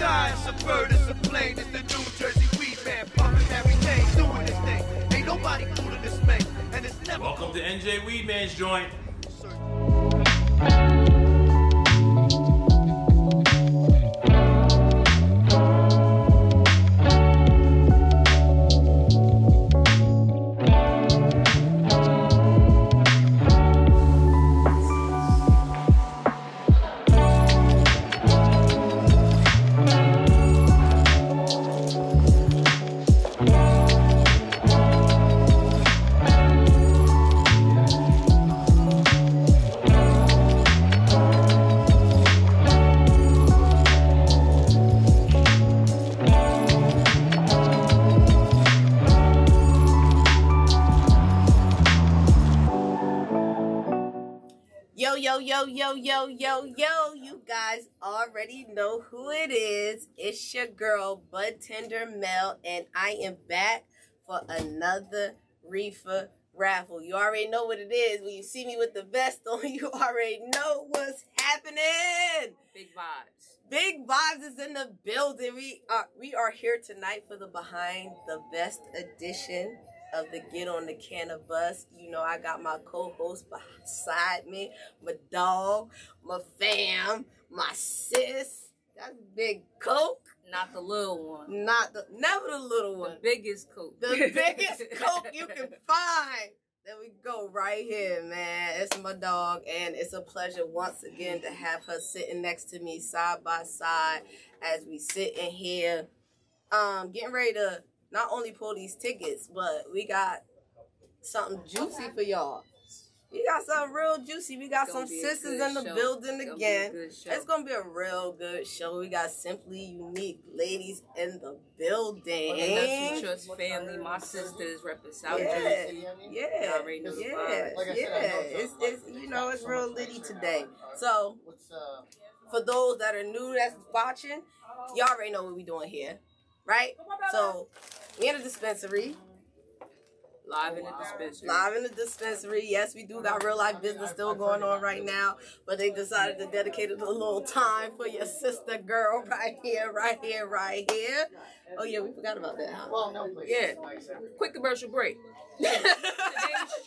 sky, it's a bird, a plane, it's the New Jersey weed man, pumping everything, doing this thing. Ain't nobody cool in this man, and it's never. Welcome to NJ Weedman's joint. Yo, yo, yo, yo, yo, yo, yo. You guys already know who it is. It's your girl, Bud Tender Mel, and I am back for another Reefer raffle. You already know what it is. When you see me with the vest on, you already know what's happening. Big vibes. Big vibes is in the building. We are we are here tonight for the behind the best edition of the Get on the Can of Bus. You know, I got my co-host beside me, my dog, my fam, my sis. That's Big Coke. Not the little one. Not the never the little The one. biggest coke. The biggest Coke you can find. There we go, right here, man. It's my dog, and it's a pleasure once again to have her sitting next to me side by side as we sit in here, um, getting ready to not only pull these tickets, but we got something juicy for y'all. We got something real juicy. We got some gonna be a sisters in the show. building It's gonna again. It's gonna be a real good show. We got simply unique ladies in the building. And that's Trust family. My sisters repping South Yeah, Jersey. yeah, You already yeah. Like I yeah. said, I know It's, it's- it's you know it's real litty today. So What's uh? for those that are new that's watching, y'all already know what we doing here, right? So we in a dispensary, Live in the oh, dispensary. live in the dispensary. Yes, we do got real life business still going on right now, but they decided to dedicate a little time for your sister girl right here, right here, right here. Oh yeah, we forgot about that. Huh? Well, no, please. Yeah. Quick commercial break.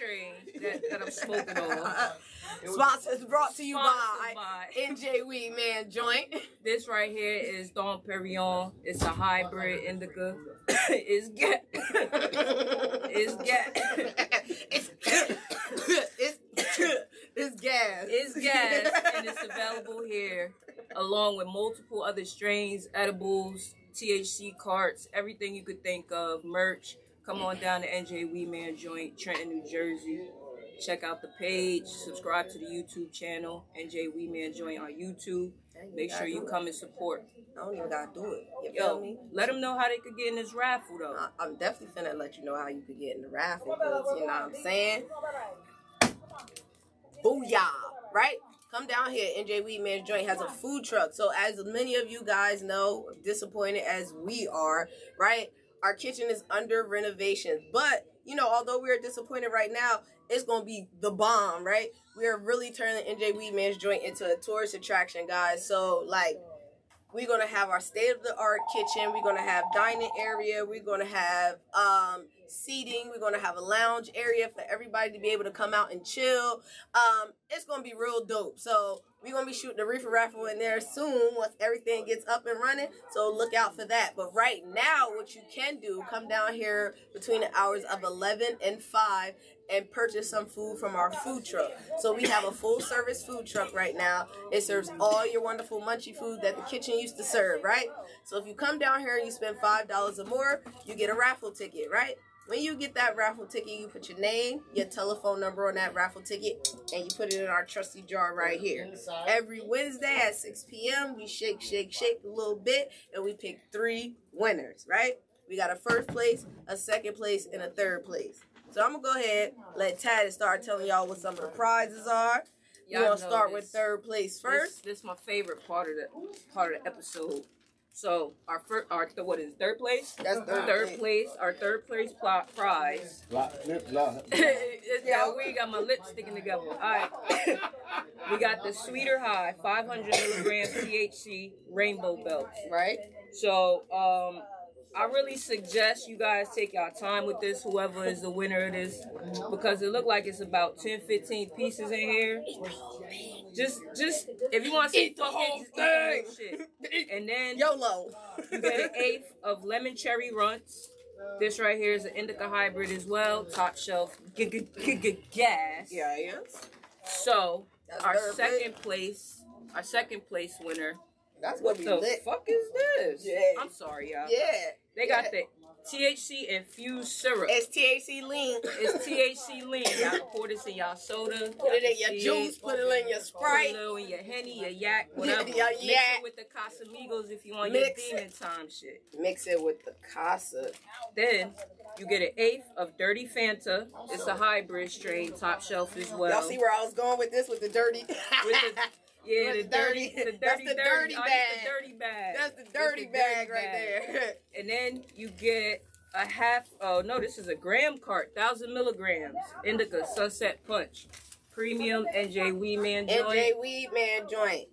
Today's that, that I'm smoking on. Sponsors brought to you by by NJ Weed Man Joint. This right here is Dom Perignon. It's a hybrid indica. it's get. it's get. it's it's it's gas. It's gas and it's available here, along with multiple other strains, edibles, THC carts, everything you could think of, merch. Come on down to NJ Weedman Joint, Trenton, New Jersey. Check out the page, subscribe to the YouTube channel, NJ Weedman Joint on YouTube. Make sure you come and support. I don't even gotta do it. You feel Yo, me? let them know how they could get in this raffle though. I- I'm definitely finna let you know how you could get in the raffle, 'cause, you know what I'm saying? Booyah, right? Come down here. NJ Weedman's Joint has a food truck. So, as many of you guys know, disappointed as we are, right? Our kitchen is under renovation. But, you know, although we're disappointed right now, it's to be the bomb, right? We are really turning NJ Weedman's Joint into a tourist attraction, guys. So, like, we're gonna have our state of the art kitchen. We're gonna have dining area. We're gonna have um, seating. We're gonna have a lounge area for everybody to be able to come out and chill. Um, it's gonna be real dope. So we're gonna be shooting the reefer raffle in there soon once everything gets up and running. So look out for that. But right now, what you can do, come down here between the hours of 11 and 5 and purchase some food from our food truck. So we have a full service food truck right now. It serves all your wonderful munchy food that the kitchen used to serve, right? So if you come down here and you spend five dollars or more, you get a raffle ticket, right? When you get that raffle ticket, you put your name, your telephone number on that raffle ticket, and you put it in our trusty jar right here. Every Wednesday at 6 p.m., we shake, shake, shake a little bit, and we pick three winners, right? We got a first place, a second place, and a third place. So I'm gonna go ahead, let Tad start telling y'all what some of the prizes are. We're Y'all gonna start this. with third place This, first. this is my favorite part of the part of the episode. So our first, our th- what is it, third place? That's third, Third place. place, our third place pl- prize. Lock, lip lock. yeah, we got my lips sticking together. All right, we got the Sweeter High 500 milligram THC rainbow belt. Right? So, um, I really suggest you guys take your time with this, whoever is the winner of this, because it looked like it's about 10, 15 pieces in here. Just, just if you want to say Eat the fuck whole it, just eat the whole shit. And then YOLO. you get an eighth of lemon cherry runts. This right here is an indica hybrid as well, top shelf g- g- g- g- gas. Yeah, yes. So That's our third second place, our second place winner. That's What gonna the lit. fuck is this? Yeah. I'm sorry, y'all. Yeah. They got the THC infused syrup. It's THC lean. It's THC lean. Y'all pour this in y'all soda. Put it in your juice. Put it in your Sprite. Put it in your henny, your yak, whatever. Your Mix yak. it with the Casamigos if you want Mix your demon time shit. Mix it with the Casa. Then you get an eighth of Dirty Fanta. It's a hybrid strain, top shelf as well. Y'all see where I was going with this with the dirty. With the- yeah, the dirty, the dirty, oh, That's the dirty oh, bag. the dirty bag. That's the dirty the bag dirty right there. And then you get a half. Oh no, this is a gram cart, thousand milligrams. Indica Sunset Punch, premium NJ Weed Man joint. NJ Weed Man joint.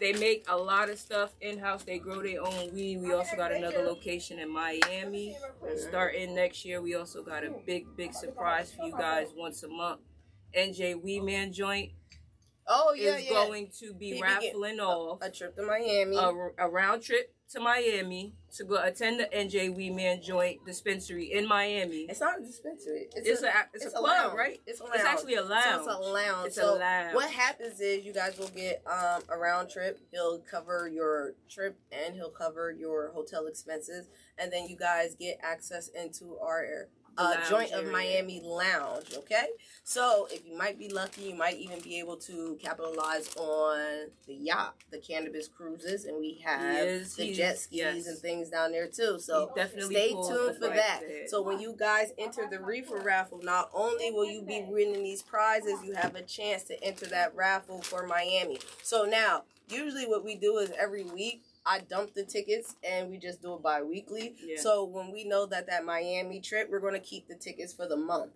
They make a lot of stuff in house. They grow their own weed. We also got another location in Miami. Uh-huh. Starting next year, we also got a big, big surprise for you guys once a month. NJ Weed Man joint Oh yeah, is yeah. going to be He raffling off a trip to Miami. a, a round trip to Miami to go attend the NJ Weed Man joint dispensary in Miami. it's not a dispensary. It's a it's, a club, lounge. right? It's a lounge. It's actually a lounge. So it's a lounge. It's a lounge. what happens is you guys will get um, a round trip. He'll cover your trip and he'll cover your hotel expenses, and then you guys get access into our uh, Lounge joint of. Miami lounge. Okay, so if you might be lucky, you might even be able to capitalize on the yacht, the cannabis cruises, and we have is, the jet skis yes. and things down there too. So definitely stay tuned for right that. So when you guys enter the reefer raffle, not only will you be winning these prizes, you have a chance to enter that raffle for Miami. So now, usually what we do is every week I dump the tickets and we just do it bi-weekly. Yeah. So when we know that that Miami trip, we're going to keep the tickets for the month.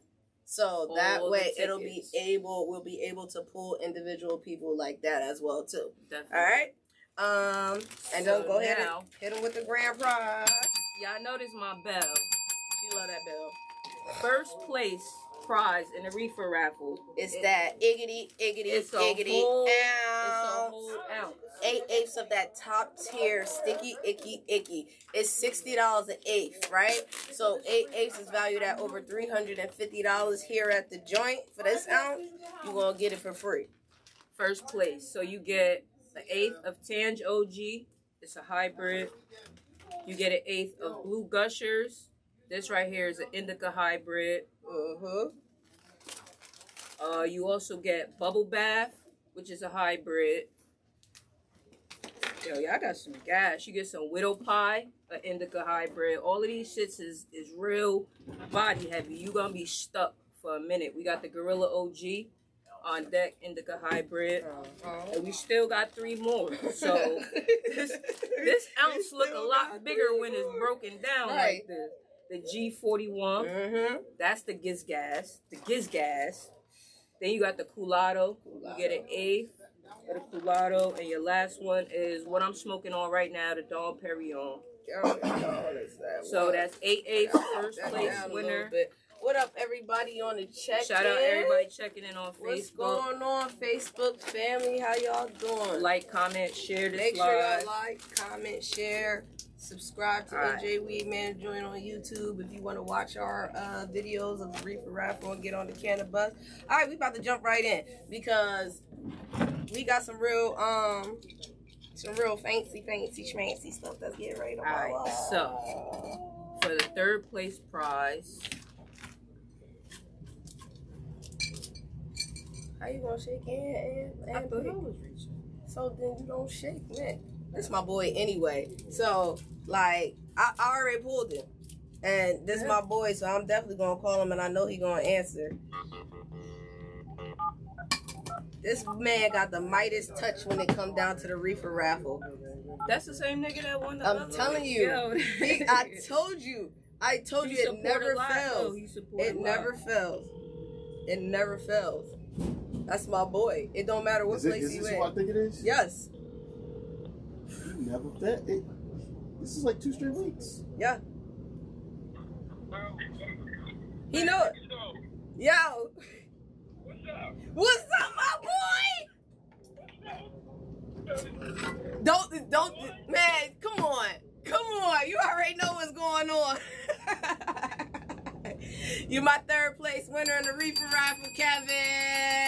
So that All the way it'll be able we'll be able to pull individual people like that as well too. Definitely. All right? Um and So don't go ahead and hit them with the grand prize. Y'all notice my bell. She love that bell. First place prize in the reefer raffle. It's It- that iggity, iggity, It's iggity, whole. It's a ounce. whole ounce. Eight eighths of that top tier sticky, icky, icky. It's sixty dollars an eighth, right? So eight eighths is valued at over three hundred and fifty dollars here at the joint for this ounce. You gonna get it for free. First place. So you get an eighth of Tangie OG. It's a hybrid. You get an eighth of Blue Gushers. This right here is an indica hybrid. Uh-huh. Uh, you also get Bubble Bath, which is a hybrid. Yo, y'all got some gas. You get some Widow Pie, an indica hybrid. All of these shits is, is real body heavy. You gonna be stuck for a minute. We got the Gorilla OG on deck, indica hybrid. Uh-huh. And we still got three more. So this this ounce look a lot bigger when it's broken down Right. like this. The G41. Mm-hmm. That's the Giz Gas. The Giz Gas. Then you got the Culado. You get an A of the Culado. And your last one is what I'm smoking on right now, the Dom Perignon. So that's eight eighths, first place down a little winner. What up, everybody on the check? Shout out everybody checking in on Facebook. What's going on, Facebook family? How y'all doing? Like, comment, share this Make sure y'all like, comment, share, subscribe to Alright. NJ Weedman. Join on YouTube if you want to watch our uh, videos of Reefer Raffle and get on the can of bus. All right, we about to jump right in because we got some real um some real fancy, fancy, schmancy stuff that's getting ready to Alright, up. so for the third place prize, how you gonna shake and, I thought? I was reaching. So then you don't shake, man. This my boy anyway. So like I, I already pulled him. And this is my boy, so I'm definitely gonna call him and I know he gonna answer. This man got the Midas touch when it come down to the reefer raffle. That's the same nigga that won the I'm other telling you. He, I told you. I told He you it never a lot, fails. He It never fails. It never fails. That's my boy. It don't matter what Is, place is you this in. what I think it is? Yes. Never that it, This is like two straight weeks. Yeah. He know. Yo. What's up, my boy? Don't don't man, come on. Come on. You already know what's going on. You're my third place winner in the reefer raffle, Kevin.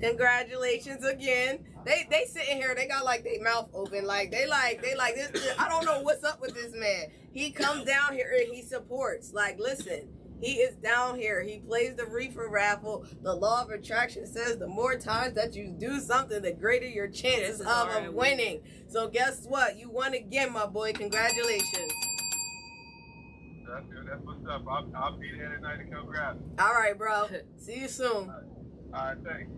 Congratulations again. They they sitting here, they got like their mouth open, like they like they like this. I don't know what's up with this man. He comes down here and he supports. Like, listen, he is down here. He plays the reefer raffle. The law of attraction says the more times that you do something, the greater your chances Chances of, are of it winning. So guess what? You won again, my boy. Congratulations. That's, that's what's up. I'll, I'll be there tonight to come grab. All right, bro. See you soon. All right, thanks.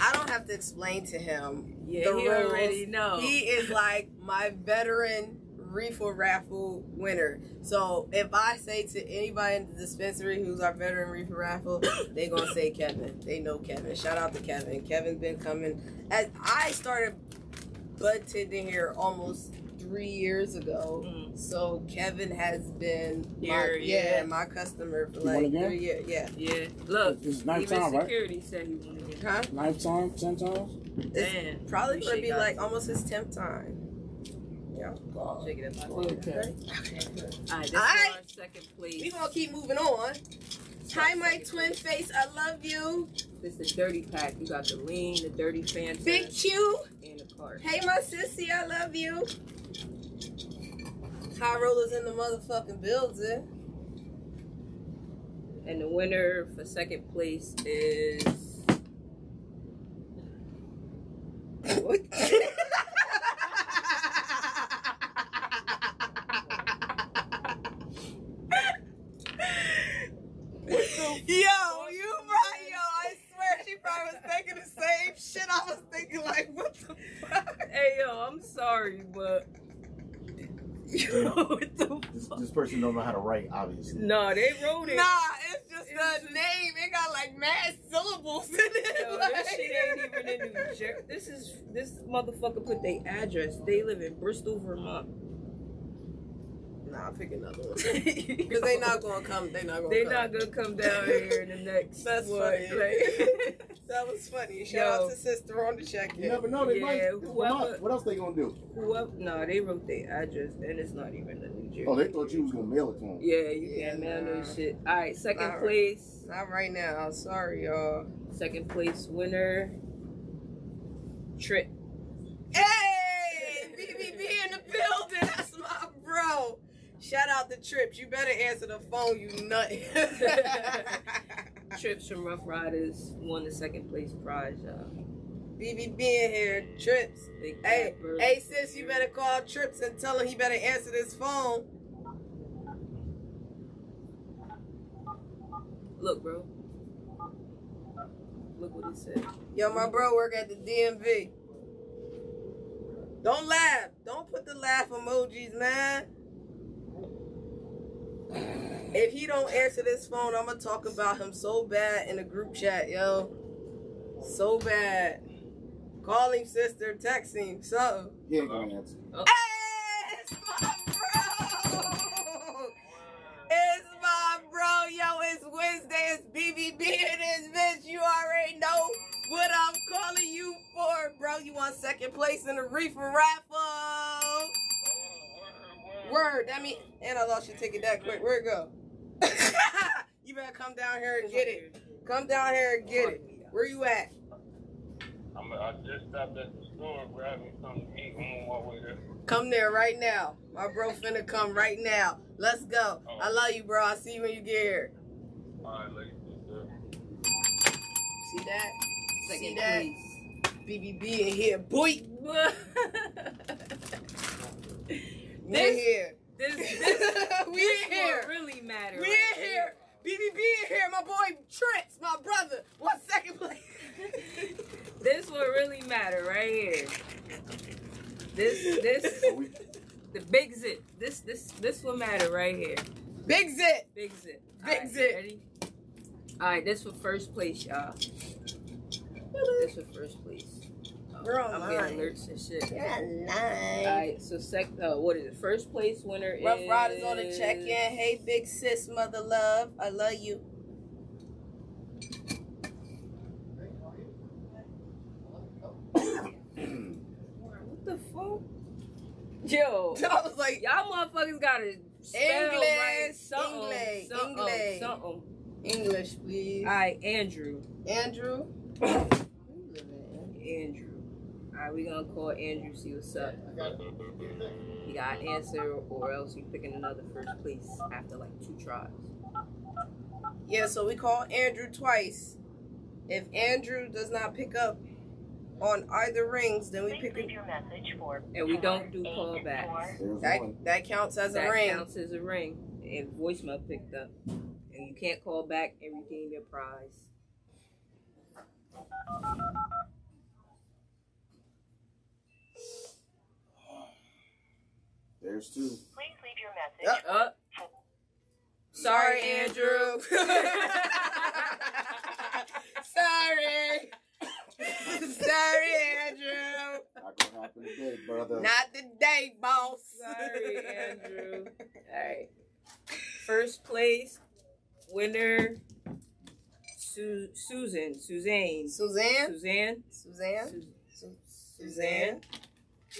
I don't have to explain to him Yeah, the he rules. already know. He is like my veteran reefer raffle winner. So if I say to anybody in the dispensary who's our veteran reefer raffle, they gonna say Kevin. They know Kevin. Shout out to Kevin. Kevin's been coming. As I started bud tending here almost three years ago. Mm. So Kevin has been my, yeah, yeah. my customer for You like three years. Yeah. Yeah, look, This is ninth even time, right? security said he wanted it. Huh? Ninth time, ten times. It's probably gonna be like almost his tenth time. Yeah. Shake it up. Okay. Okay. All right, this is Alright. our second place. We gonna keep moving on. Hi, my twin face. I love you. This is the dirty pack. You got the lean, the dirty Fanta, Big Q. and the card. Hey, my sissy. I love you. High rollers in the motherfucking building. And the winner for second place is What? Yo, you right, yo. I swear she probably was thinking the same shit I was thinking. Like, what the fuck? Hey yo, I'm sorry, but yo, what the This, fuck? this person don't know how to write, obviously. No, they wrote it. Nah, it's just It's the just- name. It got like mad syllables in it. Yo, like- this shit ain't even in New Jersey. This is this motherfucker put their address. They live in Bristol, Vermont. Nah, pick another one. Because they're not gonna come. They not gonna They come. not gonna come down here in the next. That's what, funny. like- that was funny. Shout Yo. out to sister on the check You never know. They Yeah, might. Whoever- Vermont. What else they gonna do? Whoever, no, they wrote their address, and it's not even the New Jersey. Oh, they thought you was gonna mail it to them. Yeah, you Yeah, can't mail nah. no shit. All right, second Nah. place, Not right now. Sorry, y'all. second place winner, Trip. Hey, BBB in the building. That's my bro. Shout out to Trips. You better answer the phone, you nut. Trips from Rough Riders won the second place prize, y'all. BBB in here. Trips. Big Hey, Bird. hey, sis, you better call Trips and tell him he better answer this phone. Look, bro. Look what he said. Yo, my bro work at the DMV. Don't laugh. Don't put the laugh emojis, man. If he don't answer this phone, I'm gonna talk about him so bad in the group chat, yo. So bad. Call him, sister. Text him. Something. He ain't gonna answer. Hey, it's my bro. It's my bro. Yo, it's Wednesday. It's BBB in it's bitch. You already know what I'm calling you for, bro. You want second place in the reefer raffle. Word. That mean, and I lost your ticket that quick. Where'd it go? you better come down here and get it. Come down here and get it. Where you at? I'm, I just stopped at the store grabbing grabbed something to eat. I'm on my way there. Come there right now. My bro finna come right now. Let's go. Oh. I love you, bro. I'll see you when you get here. All right, ladies and gentlemen. See that? Second See that? place. BBB in here. Boy, we This- here. this, this, we this here. really matter. We right in here. BBB here. My boy Trent's my brother. One second, place. This will really matter right here. This this the big zit. This this this will matter right here. Big Zit. Big zit. Big Alright, zit. Ready? Alright, this for first place, y'all. This for first place. We're I'm online. getting alerts and shit. You're nice. Alright, so sec uh, what is it? First place winner Rough is Riders on the check in. Hey, big sis, mother love. I love you. What the fuck? Yo, I was like, y'all motherfuckers gotta spell English, right. Something, English, something, English. something. English, please. Alright, Andrew. Andrew. Andrew. Alright, we gonna call Andrew, see what's up. You got an answer, or else we picking another first place after like two tries. Yeah, so we call Andrew twice. If Andrew does not pick up on either rings, then we Please pick leave a, your message for And we don't do 484. callbacks. that. That counts as a That ring. counts as a ring. And voicemail picked up. And you can't call back and redeem your prize. There's two. Please leave your message. Yep. Up. Oh. Sorry, Andrew. Sorry. Sorry, Andrew. Not gonna happen today, brother. Not today, boss. Sorry, Andrew. Alright. First place winner Su- Susan. Suzanne. Suzanne? Suzanne. Suzanne? Su- Suzanne?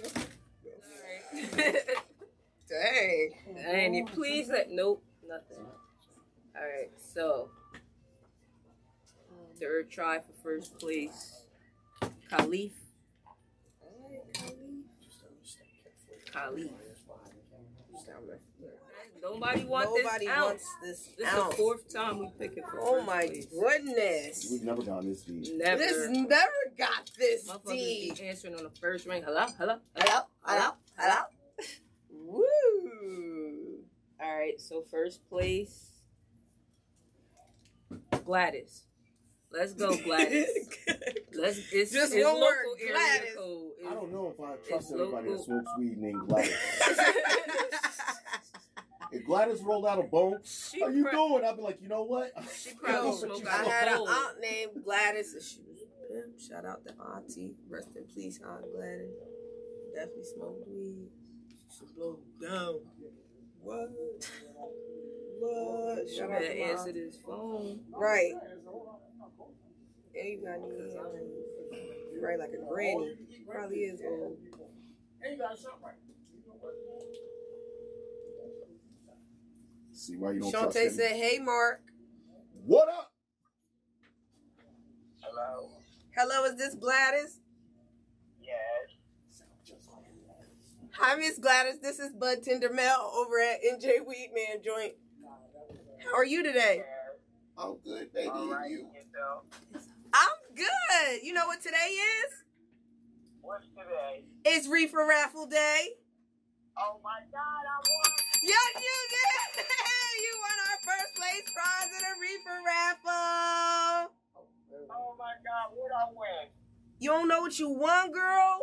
Alright. Dang. and you please let nope, nothing. Alright, so third try for first place. Khalif. Khalif. Nobody wants Nobody this ounce. wants this This is ounce. the fourth time we pick it for Oh first my place. goodness. We've never gone this deep. Never. This never got this Motherfuckers deep. be answering on the first ring. Hello, hello, Hello? Hello? Hello? Woo. All right, so first place, Gladys. Let's go, Gladys. Let's. It's, Just it's one local word, area Gladys. code. I don't know if I trust It's anybody local. that smokes weed named Gladys. if Gladys rolled out a bone, She how you pro- doing? I'd be like, you know what? She probably Yo, smoke I out had an aunt named Gladys, and she was a pimp. Shout out to Auntie. Rest in peace, Aunt Gladys. Definitely smoked weed. She should blow down. What? What? She Shout out better to my answer aunt. this phone. Right. Anybody um, right like a granny. Probably is old. See why you don't trust Shante him. said, "Hey, Mark. What up? Hello. Hello, is this Gladys? Yes. Hi, Miss Gladys. This is Bud Tender Mel over at NJ Weedman Joint. How are you today? I'm good, baby. All and right. you? I'm good. You know what today is? What's today? It's Reefer Raffle Day. Oh my God! I won. Yes, you did. you won our first place prize in a Reefer Raffle. Oh my God! What I win? You don't know what you won, girl?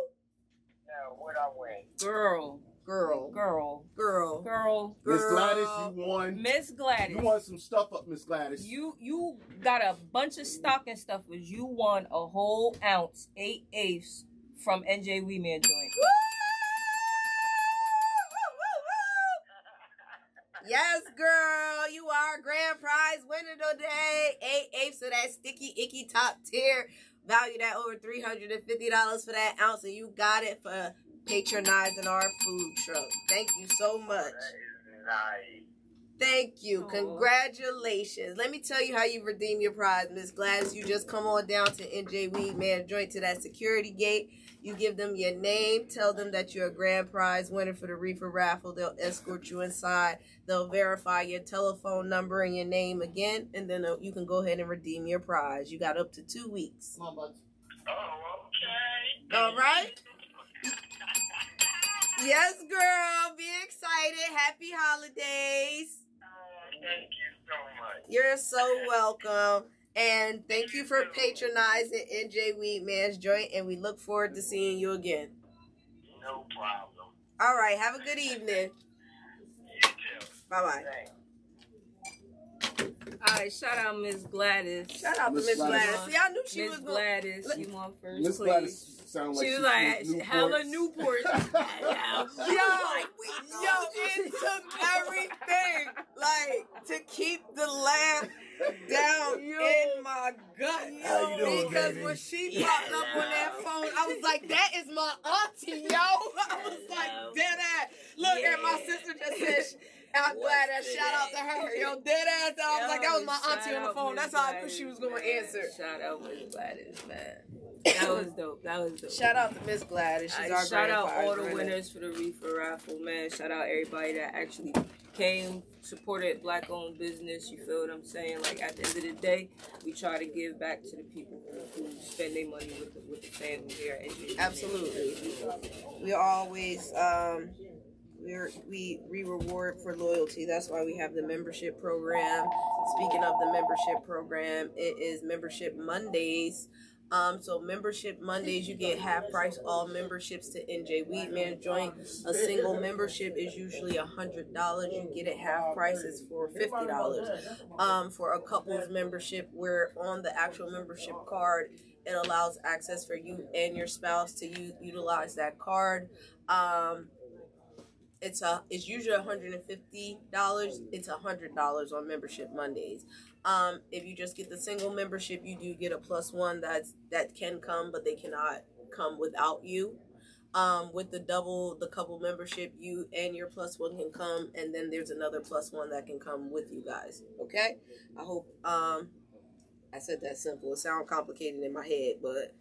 No, what I win? Girl, Girl. girl, Girl. girl. Miss Girl. Gladys, you won. Miss Gladys. You won some stuff up, Miss Gladys. You you got a bunch of stocking stuffers. You won a whole ounce, eight eighths from NJ Weedman joint. Yes, girl, you are grand prize winner today. Eight eighths of that sticky, icky top tier, valued at over three hundred and fifty dollars for that ounce, and you got it for patronizing our food truck. Thank you so much. Nice. Thank you. Congratulations. Let me tell you how you redeem your prize, Miss Glass. You just come on down to NJ Weedman Joint to that security gate. You give them your name, tell them that you're a grand prize winner for the reefer raffle. They'll escort you inside. They'll verify your telephone number and your name again, and then uh, you can go ahead and redeem your prize. You got up to two weeks. Oh, okay. All right. Yes, girl. Be excited. Happy holidays. Oh, thank you so much. You're so welcome. And thank you for patronizing NJ Weed Man's Joint. And we look forward to seeing you again. No problem. All right. Have a good evening. You too. Bye bye. Thanks. All right, shout out Miss Gladys. Shout out to Miss Miss Gladys. Gladys. See, I knew she Miss was going. Miss Gladys, you want first, Miss? Gladys sound like she was she's like, from hella Newport. Newport. Yo, yo, it took everything like to keep the laugh down in my gut. How you doing, because baby? when she popped up on that phone, I was like, "That is my auntie, yo." I was like, "Dead ass." Look, and my sister just said. I'm glad that shout out to her, yo, dead ass. I was like, that was my auntie on the phone. That's how I knew she was gonna answer. Shout out Miss Gladys, man. That was dope. That was dope. Shout out to Miss Gladys. She's I our shout out all the winner. winners for the reefer raffle, man. Shout out everybody that actually came, supported black owned business. You feel what I'm saying? Like at the end of the day, we try to give back to the people who, who spend their money with the, with the family here. Absolutely. We always um we're, we we reward for loyalty. That's why we have the membership program. Speaking of the membership program, it is membership Mondays. Um, so membership Mondays, you get half price all memberships to NJ Weedman Joint. A single membership is usually a hundred dollars. You get it half prices for fifty dollars. Um, for a couple's membership, where on the actual membership card, it allows access for you and your spouse to use, utilize that card. Um, it's a it's usually $150 it's $100 on membership mondays. Um, if you just get the single membership you do get a plus one that's that can come but they cannot come without you. Um, with the double the couple membership you and your plus one can come and then there's another plus one that can come with you guys okay? I hope um, i said that simple. It sounds complicated in my head but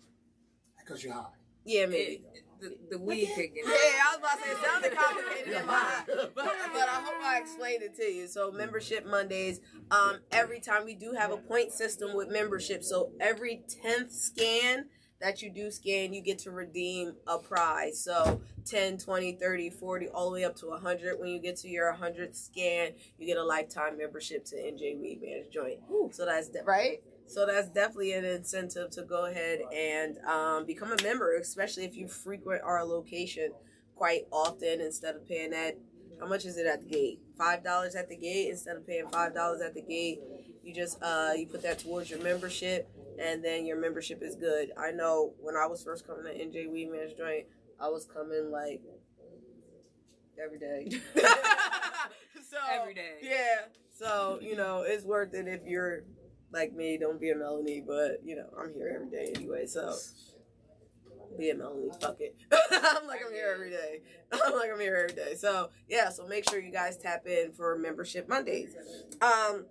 Because you're high. Yeah maybe It, the, the weed kicking. yeah, I was about to say it sounded complicated in my eye, but but I hope I explained it to you. So membership Mondays. Um, every time we do have a point system with membership. So every tenth scan that you do scan, you get to redeem a prize. So 10, 20, 30, 40, all the way up to 100. When you get to your 100th scan, you get a lifetime membership to NJ Weed Man's Joint. So that's de- right. So that's definitely an incentive to go ahead and um, become a member, especially if you frequent our location quite often instead of paying that. How much is it at the gate? Five dollars at the gate instead of paying five dollars at the gate. You just uh, you put that towards your membership, and then your membership is good. I know when I was first coming to NJ Weedman's joint, I was coming like every day. so Every day. yeah. So, you know, it's worth it if you're like me, don't be a Melanie, but you know, I'm here every day anyway, so be a Melanie, fuck it. I'm like I'm here every day. I'm like I'm here every day. So yeah, so make sure you guys tap in for membership Mondays. Um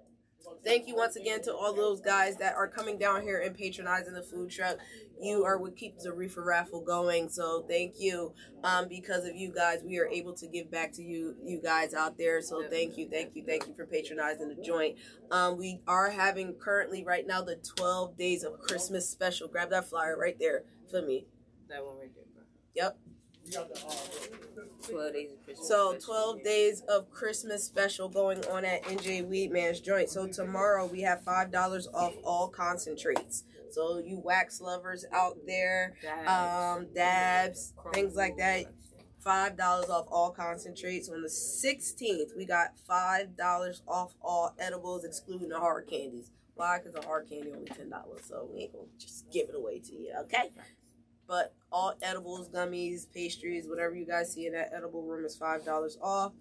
thank you once again to all those guys that are coming down here and patronizing the food truck. You are what keeps the reefer raffle going. So thank you. Um, because of you guys, we are able to give back to you, you guys out there. So thank you, thank you, thank you for patronizing the joint. Um, we are having currently right now the 12 days of Christmas special. Grab that flyer right there for me. That one right there, bro. Yep. 12 days of Christmas. So special. 12 days of Christmas special going on at NJ Weedman's joint. So tomorrow we have $5 off all concentrates. So you wax lovers out there, Dabs. um, dabs, things like that, five dollars off all concentrates. On the sixteenth, we got five dollars off all edibles, excluding the hard candies. Why? Because the hard candy only ten dollars, so we ain't gonna just give it away to you, okay? But all edibles, gummies, pastries, whatever you guys see in that edible room is five dollars off.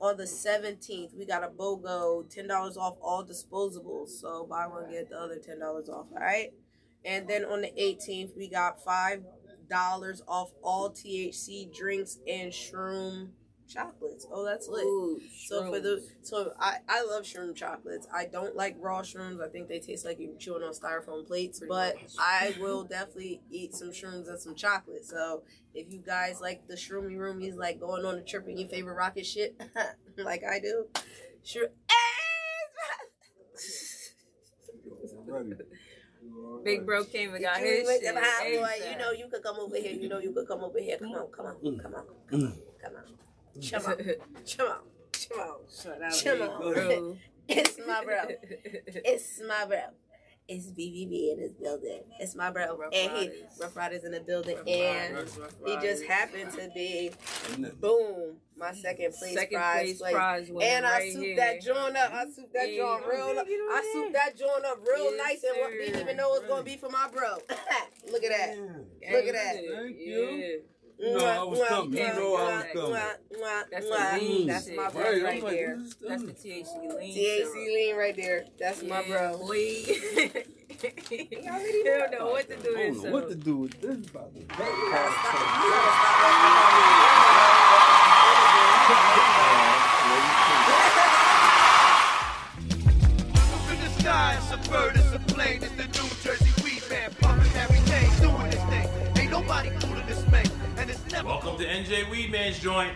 On the seventeenth, we got a BOGO, ten dollars off all disposables. So buy one get the other ten dollars off. All right. And then on the 18th, we got five dollars off all THC drinks and shroom chocolates. Oh, that's lit. Ooh, So for the so I I love shroom chocolates. I don't like raw shrooms. I think they taste like you're chewing on styrofoam plates. Pretty but much. I will definitely eat some shrooms and some chocolate. So if you guys like the shroomy roomies, like going on a trip in your favorite rocket shit, like I do, sure. Ready. Big bro came and got You his make shit. boy. You know you could come over here. You know you could come over here. Come on, come on, mm. come on, come on, mm. come on. Come on, come on, come on. Shout out Come Big on. Bro. It's my bro. It's my bro. It's BBB in his building. It's my bro. Rough and he Rough Riders in the building. Rough and Riders, Rough he just happened to be boom, my second place Second prize. place prize winner and I right souped here. that joint up. I souped that Yeah, joint real. did, you I did. souped that joint up real Yes, nice and what didn't even know it was gonna be for my bro. Look at that. Look at that. Thank you. You know I was coming. You know I was coming. That's Mwah. the lean That's my bro Right, right like, there. That's the that? THC lean. THC syrup. lean right there. That's my Yeah, bro. Boy. he don't know what to do I with don't know what to do with this. About to Up in the sky, Welcome to NJ Weedman's joint.